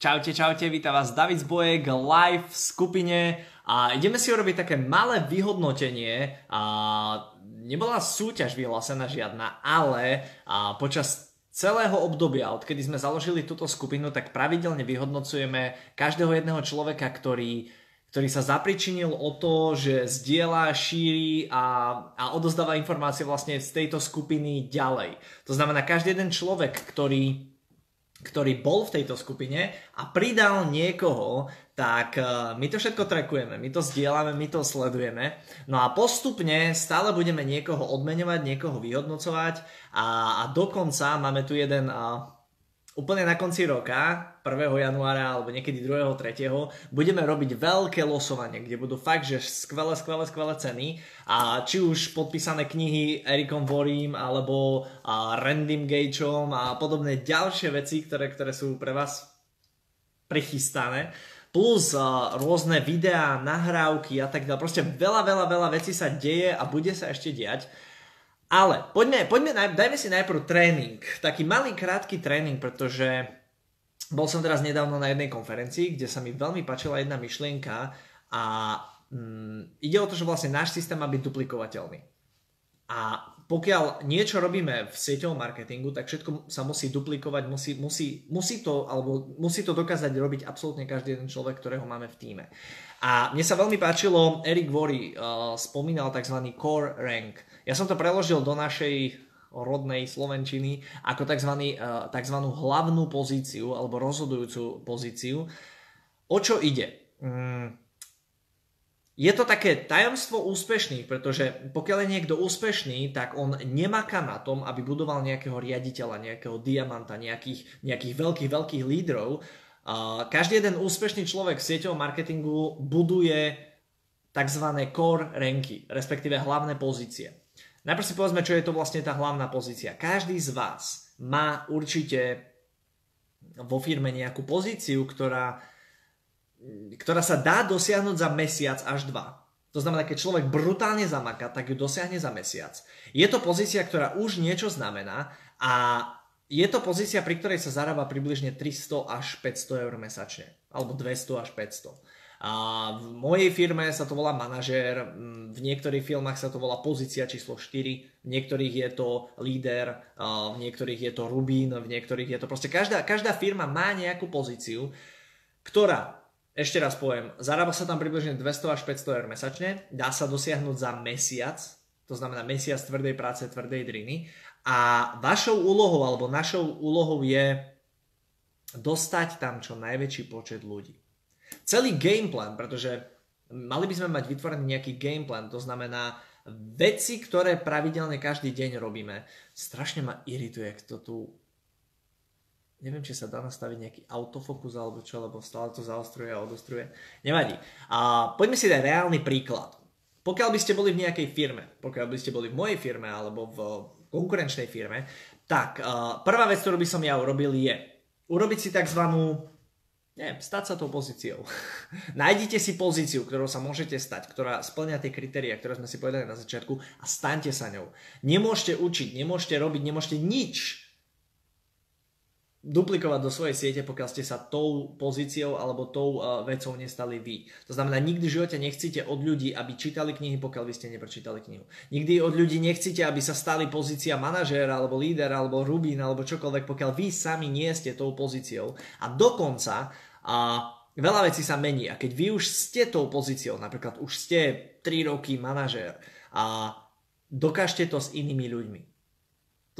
Čaute, čaute, vítam vás David Zbojek live v skupine a ideme si urobiť také malé vyhodnotenie. A nebola súťaž vyhlásená žiadna, ale a počas celého obdobia, odkedy sme založili túto skupinu, tak pravidelne vyhodnocujeme každého jedného človeka, ktorý ktorý sa zapričinil o to, že zdieľa, šíri a, a odozdáva informácie vlastne z tejto skupiny ďalej. To znamená, každý jeden človek, ktorý ktorý bol v tejto skupine a pridal niekoho, tak e, my to všetko trackujeme, my to zdieľame, my to sledujeme. No a postupne stále budeme niekoho odmeňovať, niekoho vyhodnocovať a, a dokonca máme tu jeden úplne na konci roka, 1. januára alebo niekedy 2. 3. budeme robiť veľké losovanie, kde budú fakt, že skvelé, skvelé, skvelé ceny a či už podpísané knihy Erikom Vorím alebo a Random Gageom a podobné ďalšie veci, ktoré, ktoré sú pre vás prichystané plus uh, rôzne videá, nahrávky a tak ďalej. Proste veľa, veľa, veľa vecí sa deje a bude sa ešte diať. Ale poďme, poďme dajme si najprv tréning. Taký malý, krátky tréning, pretože bol som teraz nedávno na jednej konferencii, kde sa mi veľmi páčila jedna myšlienka a mm, ide o to, že vlastne náš systém má byť duplikovateľný. A pokiaľ niečo robíme v sieťovom marketingu, tak všetko sa musí duplikovať, musí, musí, musí, to, alebo musí to dokázať robiť absolútne každý jeden človek, ktorého máme v týme. A mne sa veľmi páčilo, Eric Vory uh, spomínal tzv. core rank. Ja som to preložil do našej rodnej slovenčiny ako tzv. Eh, tzv. hlavnú pozíciu alebo rozhodujúcu pozíciu. O čo ide? Mm, je to také tajomstvo úspešných, pretože pokiaľ je niekto úspešný, tak on nemaká na tom, aby budoval nejakého riaditeľa, nejakého diamanta, nejakých, nejakých veľkých, veľkých lídrov. Každý jeden úspešný človek v sieťovom marketingu buduje tzv. core ranky, respektíve hlavné pozície. Najprv si povedzme, čo je to vlastne tá hlavná pozícia. Každý z vás má určite vo firme nejakú pozíciu, ktorá, ktorá sa dá dosiahnuť za mesiac až dva. To znamená, keď človek brutálne zamaká, tak ju dosiahne za mesiac. Je to pozícia, ktorá už niečo znamená a je to pozícia, pri ktorej sa zarába približne 300 až 500 eur mesačne. Alebo 200 až 500. A v mojej firme sa to volá manažér, v niektorých filmách sa to volá pozícia číslo 4, v niektorých je to líder, v niektorých je to rubín, v niektorých je to proste každá, každá firma má nejakú pozíciu, ktorá ešte raz poviem, zarába sa tam približne 200 až 500 eur mesačne, dá sa dosiahnuť za mesiac, to znamená mesiac tvrdej práce, tvrdej driny a vašou úlohou alebo našou úlohou je dostať tam čo najväčší počet ľudí celý gameplan, pretože mali by sme mať vytvorený nejaký gameplan, to znamená veci, ktoré pravidelne každý deň robíme. Strašne ma irituje, kto tu neviem, či sa dá nastaviť nejaký autofokus alebo čo, lebo stále to zaostruje a odostruje. Nevadí. A poďme si dať reálny príklad. Pokiaľ by ste boli v nejakej firme, pokiaľ by ste boli v mojej firme alebo v konkurenčnej firme, tak uh, prvá vec, ktorú by som ja urobil je urobiť si tzv neviem, stať sa tou pozíciou. Nájdite si pozíciu, ktorou sa môžete stať, ktorá splňa tie kritéria, ktoré sme si povedali na začiatku a staňte sa ňou. Nemôžete učiť, nemôžete robiť, nemôžete nič duplikovať do svojej siete, pokiaľ ste sa tou pozíciou alebo tou uh, vecou nestali vy. To znamená, nikdy v živote nechcete od ľudí, aby čítali knihy, pokiaľ vy ste neprečítali knihu. Nikdy od ľudí nechcete, aby sa stali pozícia manažéra alebo líder alebo rubín alebo čokoľvek, pokiaľ vy sami nie ste tou pozíciou. A dokonca a veľa vecí sa mení a keď vy už ste tou pozíciou, napríklad už ste 3 roky manažér a dokážte to s inými ľuďmi.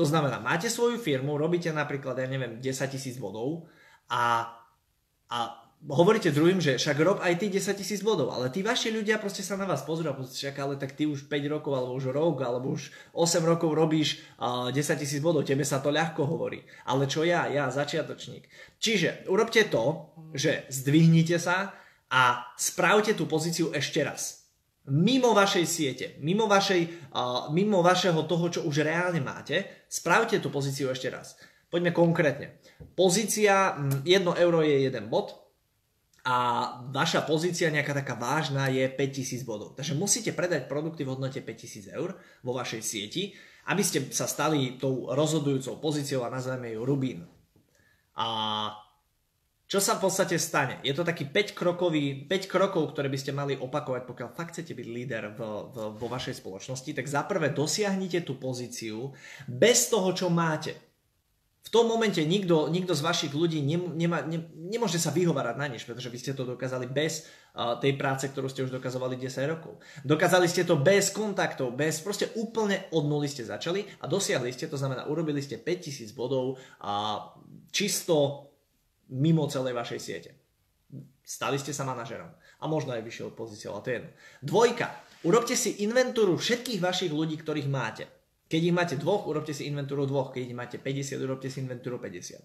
To znamená, máte svoju firmu, robíte napríklad, ja neviem, 10 tisíc bodov a, a hovoríte druhým, že však rob aj ty 10 tisíc bodov, ale tí vaši ľudia proste sa na vás pozrú a však ale tak ty už 5 rokov, alebo už rok, alebo už 8 rokov robíš uh, 10 tisíc bodov, tebe sa to ľahko hovorí. Ale čo ja, ja, začiatočník. Čiže urobte to, že zdvihnite sa a spravte tú pozíciu ešte raz. Mimo vašej siete, mimo, vašej, uh, mimo vašeho toho, čo už reálne máte, spravte tú pozíciu ešte raz. Poďme konkrétne. Pozícia 1 euro je 1 bod, a vaša pozícia nejaká taká vážna je 5000 bodov. Takže musíte predať produkty v hodnote 5000 eur vo vašej sieti, aby ste sa stali tou rozhodujúcou pozíciou a nazveme ju Rubín. A čo sa v podstate stane? Je to taký 5, krokový, 5 krokov, ktoré by ste mali opakovať, pokiaľ fakt chcete byť líder v, v, vo vašej spoločnosti. Tak zaprvé dosiahnite tú pozíciu bez toho, čo máte. V tom momente nikto, nikto z vašich ľudí nem, nema, ne, nemôže sa vyhovárať na nič, pretože vy ste to dokázali bez uh, tej práce, ktorú ste už dokazovali 10 rokov. Dokázali ste to bez kontaktov, bez proste úplne od nuly ste začali a dosiahli ste, to znamená urobili ste 5000 bodov a čisto mimo celej vašej siete. Stali ste sa manažerom a možno aj vyššou pozíciou, ale to je jedno. Dvojka. Urobte si inventúru všetkých vašich ľudí, ktorých máte. Keď ich máte dvoch, urobte si inventúru dvoch. Keď ich máte 50, urobte si inventúru 50.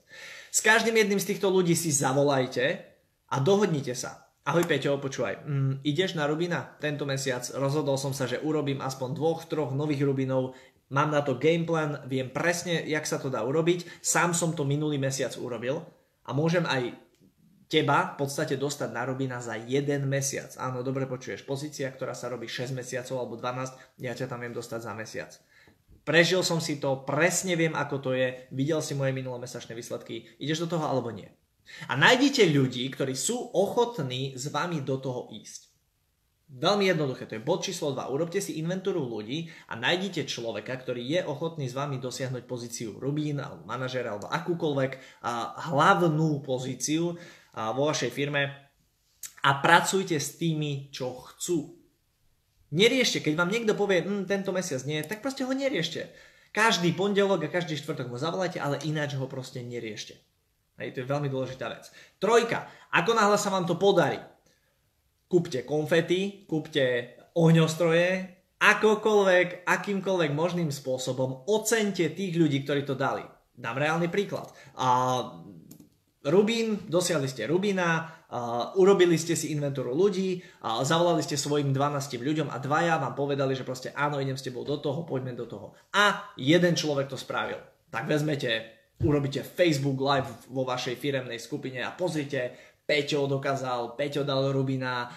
S každým jedným z týchto ľudí si zavolajte a dohodnite sa. Ahoj Peťo, počúvaj, mm, ideš na Rubina? Tento mesiac rozhodol som sa, že urobím aspoň dvoch, troch nových Rubinov. Mám na to gameplan, viem presne, jak sa to dá urobiť. Sám som to minulý mesiac urobil a môžem aj teba v podstate dostať na Robina za jeden mesiac. Áno, dobre počuješ, pozícia, ktorá sa robí 6 mesiacov alebo 12, ja ťa tam viem dostať za mesiac. Prežil som si to, presne viem, ako to je, videl si moje minulé mesačné výsledky, ideš do toho alebo nie. A nájdete ľudí, ktorí sú ochotní s vami do toho ísť. Veľmi jednoduché, to je bod číslo 2. Urobte si inventúru ľudí a nájdite človeka, ktorý je ochotný s vami dosiahnuť pozíciu Rubín alebo manažera alebo akúkoľvek a hlavnú pozíciu a vo vašej firme a pracujte s tými, čo chcú. Neriešte, keď vám niekto povie, hm, tento mesiac nie, tak proste ho neriešte. Každý pondelok a každý štvrtok ho zavolajte, ale ináč ho proste neriešte. Hej, to je veľmi dôležitá vec. Trojka. Ako náhle sa vám to podarí, kúpte konfety, kúpte ohňostroje, akokoľvek, akýmkoľvek možným spôsobom ocente tých ľudí, ktorí to dali. Dám reálny príklad. A Rubín, dosiahli ste Rubína, uh, urobili ste si inventúru ľudí, uh, zavolali ste svojim 12 ľuďom a dvaja vám povedali, že proste áno, idem s tebou do toho, poďme do toho. A jeden človek to spravil. Tak vezmete, urobíte Facebook Live vo vašej firemnej skupine a pozrite, Peťo dokázal, Peťo dal Rubina,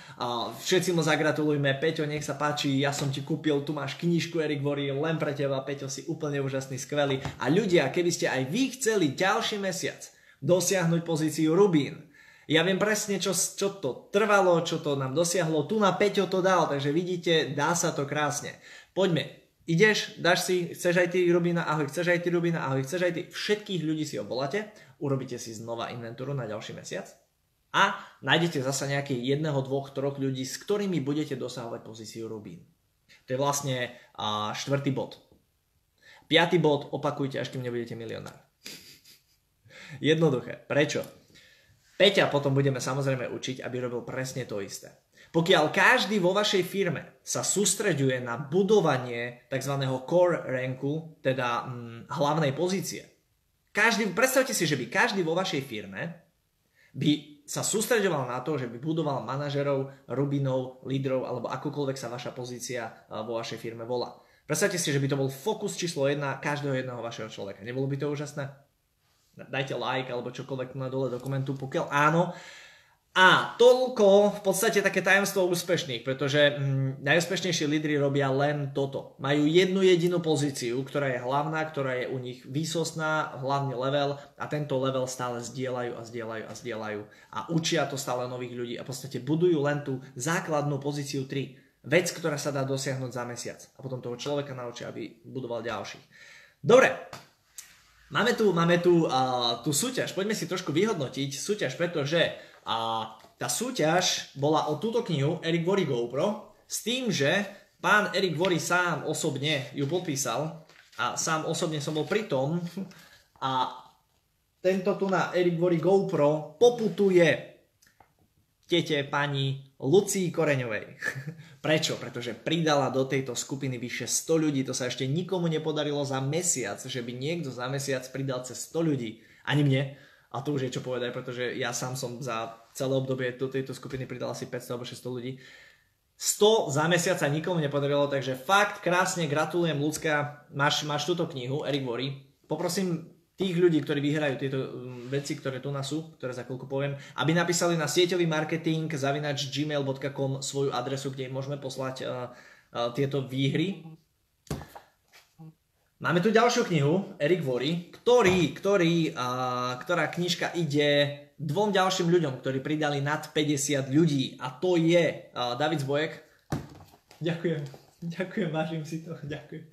všetci mu zagratulujme, Peťo, nech sa páči, ja som ti kúpil, tu máš knižku Erik Vory, len pre teba, Peťo, si úplne úžasný, skvelý. A ľudia, keby ste aj vy chceli ďalší mesiac dosiahnuť pozíciu Rubín, ja viem presne, čo, čo to trvalo, čo to nám dosiahlo, tu na Peťo to dal, takže vidíte, dá sa to krásne. Poďme, ideš, dáš si, chceš aj ty Rubina, ahoj, chceš aj ty Rubina, ahoj, chceš aj ty, všetkých ľudí si oboláte, urobíte si znova inventúru na ďalší mesiac, a nájdete zasa nejaké jedného, dvoch, troch ľudí, s ktorými budete dosahovať pozíciu Rubín. To je vlastne štvrtý bod. Piatý bod opakujte, až kým nebudete milionár. Jednoduché. Prečo? Peťa potom budeme samozrejme učiť, aby robil presne to isté. Pokiaľ každý vo vašej firme sa sústreďuje na budovanie tzv. core ranku, teda hm, hlavnej pozície, každý, predstavte si, že by každý vo vašej firme by sa sústredoval na to, že by budoval manažerov, rubinov, lídrov alebo akokoľvek sa vaša pozícia vo vašej firme volá. Predstavte si, že by to bol fokus číslo 1 každého jedného vašeho človeka. Nebolo by to úžasné? Dajte like alebo čokoľvek na dole dokumentu, pokiaľ áno, a toľko v podstate také tajemstvo úspešných, pretože hm, najúspešnejší lídry robia len toto. Majú jednu jedinú pozíciu, ktorá je hlavná, ktorá je u nich výsostná, hlavný level a tento level stále zdieľajú a zdieľajú a zdieľajú a učia to stále nových ľudí a v podstate budujú len tú základnú pozíciu 3. Vec, ktorá sa dá dosiahnuť za mesiac a potom toho človeka naučia, aby budoval ďalších. Dobre, máme tu, máme tu uh, tú súťaž, poďme si trošku vyhodnotiť súťaž, pretože a tá súťaž bola o túto knihu Eric Vory GoPro s tým, že pán Erik Vory sám osobne ju podpísal a sám osobne som bol pri tom a tento tu na Erik Vory GoPro poputuje tete pani Lucii Koreňovej. Prečo? Pretože pridala do tejto skupiny vyše 100 ľudí. To sa ešte nikomu nepodarilo za mesiac, že by niekto za mesiac pridal cez 100 ľudí. Ani mne. A to už je čo povedať, pretože ja sám som za celé obdobie do tejto skupiny pridal asi 500 alebo 600 ľudí. 100 za mesiac sa nikomu nepodarilo, takže fakt krásne gratulujem ľudská, máš, máš túto knihu, Eric Vory. Poprosím tých ľudí, ktorí vyhrajú tieto mm, veci, ktoré tu nás sú, ktoré za chvíľku poviem, aby napísali na sieťový marketing zavinač gmail.com svoju adresu, kde im môžeme poslať uh, uh, tieto výhry. Máme tu ďalšiu knihu, Erik Vory, ktorý, ktorý, uh, ktorá knižka ide dvom ďalším ľuďom, ktorí pridali nad 50 ľudí. A to je uh, David Zbojek. Ďakujem, ďakujem, vážim si to, ďakujem.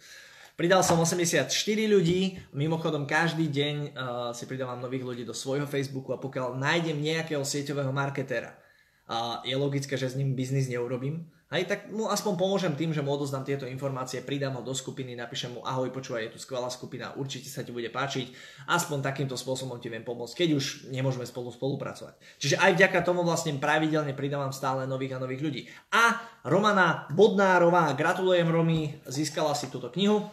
Pridal som 84 ľudí, mimochodom každý deň uh, si pridávam nových ľudí do svojho Facebooku a pokiaľ nájdem nejakého sieťového marketéra, uh, je logické, že s ním biznis neurobím, Hej, tak mu aspoň pomôžem tým, že mu odozdám tieto informácie, pridám ho do skupiny, napíšem mu ahoj, počúvaj, je tu skvelá skupina, určite sa ti bude páčiť. Aspoň takýmto spôsobom ti viem pomôcť, keď už nemôžeme spolu spolupracovať. Čiže aj vďaka tomu vlastne pravidelne pridávam stále nových a nových ľudí. A Romana Bodnárová, gratulujem Romy, získala si túto knihu.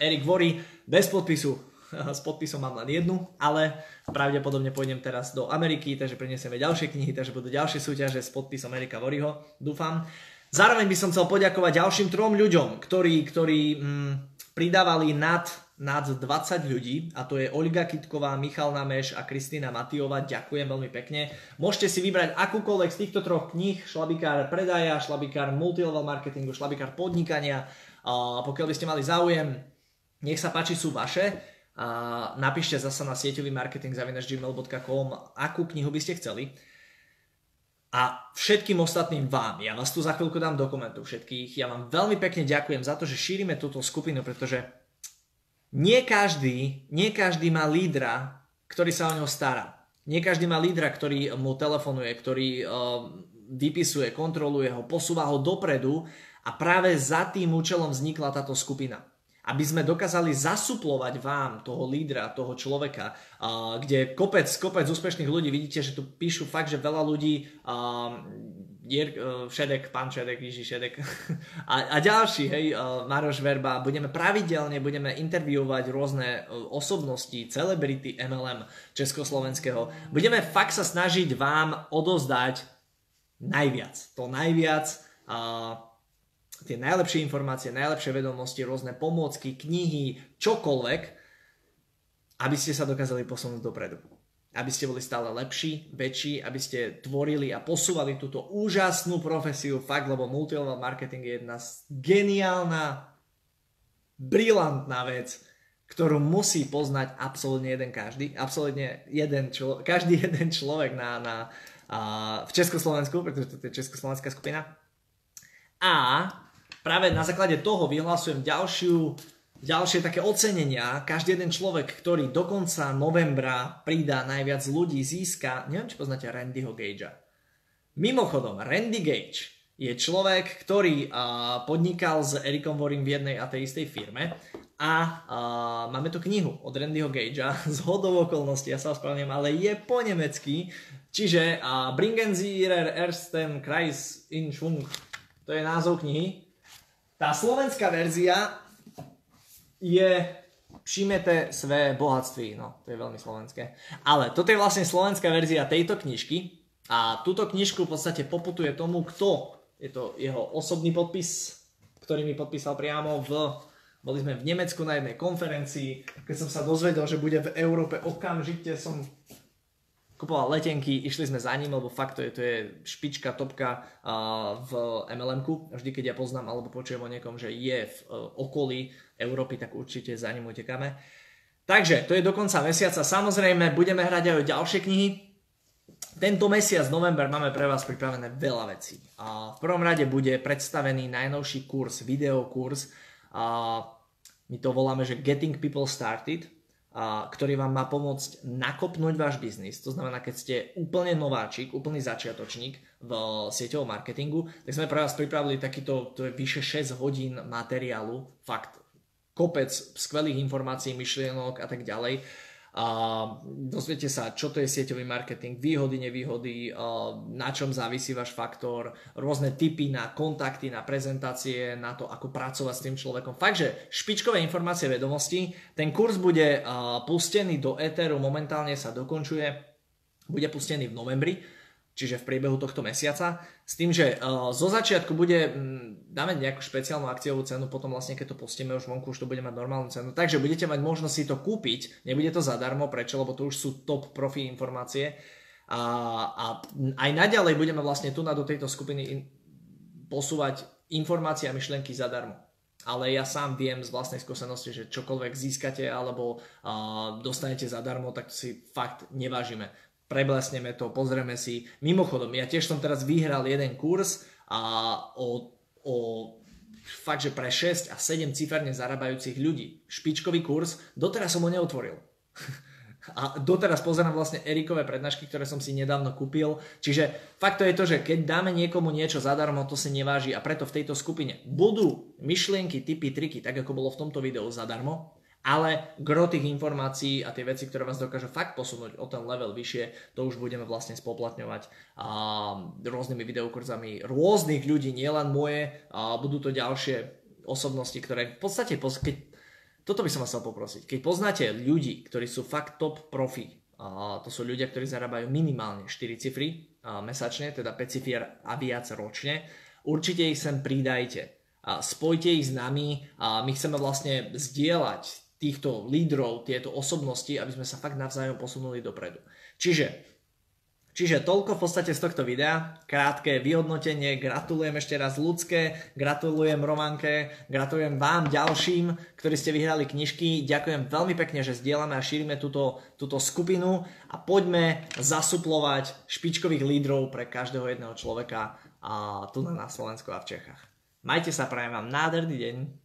Erik Vory, bez podpisu, s podpisom mám len jednu, ale pravdepodobne pôjdem teraz do Ameriky, takže prinesieme ďalšie knihy, takže budú ďalšie súťaže s podpisom Erika Voryho, dúfam. Zároveň by som chcel poďakovať ďalším trom ľuďom, ktorí, ktorí mm, pridávali nad, nad 20 ľudí a to je Olga Kitková, Michal Nameš a Kristýna Matiová. Ďakujem veľmi pekne. Môžete si vybrať akúkoľvek z týchto troch kníh, šlabikár predaja, šlabikár multilevel marketingu, šlabikár podnikania. A pokiaľ by ste mali záujem, nech sa páči, sú vaše. A napíšte zasa na sieťový marketing zavinačgmail.com, akú knihu by ste chceli a všetkým ostatným vám. Ja vás tu za chvíľku dám dokumentu všetkých. Ja vám veľmi pekne ďakujem za to, že šírime túto skupinu, pretože nie každý, nie každý má lídra, ktorý sa o ňo stará. Nie každý má lídra, ktorý mu telefonuje, ktorý uh, vypisuje, kontroluje ho, posúva ho dopredu a práve za tým účelom vznikla táto skupina aby sme dokázali zasuplovať vám toho lídra, toho človeka, kde kopec, kopec úspešných ľudí, vidíte, že tu píšu fakt, že veľa ľudí, Jier, uh, Šedek, pán Šedek, Jiži Šedek a, a ďalší, hej, uh, Maroš Verba, budeme pravidelne, budeme interviovať rôzne uh, osobnosti, celebrity MLM československého. Budeme fakt sa snažiť vám odozdať najviac, to najviac, tie najlepšie informácie, najlepšie vedomosti, rôzne pomôcky, knihy, čokoľvek, aby ste sa dokázali posunúť dopredu. Aby ste boli stále lepší, väčší, aby ste tvorili a posúvali túto úžasnú profesiu, fakt, lebo multilevel marketing je jedna geniálna, brilantná vec, ktorú musí poznať absolútne jeden každý, absolútne jeden člo, každý jeden človek na, na, a, v Československu, pretože to je československá skupina. A práve na základe toho vyhlasujem ďalšiu, ďalšie také ocenenia. Každý jeden človek, ktorý do konca novembra pridá najviac ľudí, získa, neviem, či poznáte Randyho Gagea. Mimochodom, Randy Gage je človek, ktorý podnikal s Erikom Vorim v jednej a tej istej firme. A máme tu knihu od Randyho Gagea. Z hodov okolností, ja sa ospravedlňujem, ale je po nemecky, čiže uh, Bringen Sie Ihrer ersten Kreis in Schwung, to je názov knihy tá slovenská verzia je všimete své bohatství, no to je veľmi slovenské. Ale toto je vlastne slovenská verzia tejto knižky a túto knižku v podstate poputuje tomu, kto je to jeho osobný podpis, ktorý mi podpísal priamo v boli sme v Nemecku na jednej konferencii, keď som sa dozvedel, že bude v Európe, okamžite som kupoval letenky, išli sme za ním, lebo fakt to je, to je špička, topka v MLM-ku. Vždy, keď ja poznám alebo počujem o niekom, že je v uh, okolí Európy, tak určite za ním utekáme. Takže, to je do konca mesiaca. Samozrejme, budeme hrať aj o ďalšie knihy. Tento mesiac, november, máme pre vás pripravené veľa vecí. A v prvom rade bude predstavený najnovší kurz, videokurs. A my to voláme, že Getting People Started ktorý vám má pomôcť nakopnúť váš biznis. To znamená, keď ste úplne nováčik, úplný začiatočník v sieťovom marketingu, tak sme pre vás pripravili takýto, to je vyše 6 hodín materiálu, fakt kopec skvelých informácií, myšlienok a tak ďalej a dozviete sa, čo to je sieťový marketing, výhody, nevýhody, na čom závisí váš faktor, rôzne typy na kontakty, na prezentácie, na to, ako pracovať s tým človekom. Fakt, že špičkové informácie, vedomosti. Ten kurz bude pustený do Etheru, momentálne sa dokončuje, bude pustený v novembri čiže v priebehu tohto mesiaca, s tým, že uh, zo začiatku bude, m, dáme nejakú špeciálnu akciovú cenu, potom vlastne keď to pustíme už vonku, už to bude mať normálnu cenu, takže budete mať možnosť si to kúpiť, nebude to zadarmo, prečo, lebo to už sú top profi informácie. A, a aj naďalej budeme vlastne tu na do tejto skupiny in, posúvať informácie a myšlenky zadarmo. ale ja sám viem z vlastnej skúsenosti, že čokoľvek získate alebo uh, dostanete zadarmo, tak si fakt nevážime. Preblesneme to, pozrieme si. Mimochodom, ja tiež som teraz vyhral jeden kurz a o, o fakt, že pre 6 a 7 ciferne zarábajúcich ľudí. Špičkový kurz, doteraz som ho neotvoril. A doteraz pozerám vlastne Erikové prednášky, ktoré som si nedávno kúpil. Čiže fakt to je to, že keď dáme niekomu niečo zadarmo, to si neváži a preto v tejto skupine budú myšlienky, typy, triky, tak ako bolo v tomto videu zadarmo, ale gro tých informácií a tie veci, ktoré vás dokážu fakt posunúť o ten level vyššie, to už budeme vlastne spoplatňovať a, rôznymi videokurzami rôznych ľudí, nielen moje, a budú to ďalšie osobnosti, ktoré v podstate, keď toto by som vás chcel poprosiť. Keď poznáte ľudí, ktorí sú fakt top profi, a to sú ľudia, ktorí zarábajú minimálne 4 cifry a mesačne, teda 5 cifier a viac ročne, určite ich sem pridajte. A spojte ich s nami a my chceme vlastne zdieľať týchto lídrov, tieto osobnosti, aby sme sa fakt navzájom posunuli dopredu. Čiže Čiže toľko v podstate z tohto videa, krátke vyhodnotenie, gratulujem ešte raz ľudské, gratulujem Romanke, gratulujem vám ďalším, ktorí ste vyhrali knižky, ďakujem veľmi pekne, že zdieľame a šírime túto, túto skupinu a poďme zasuplovať špičkových lídrov pre každého jedného človeka a tu na Slovensku a v Čechách. Majte sa, prajem vám nádherný deň.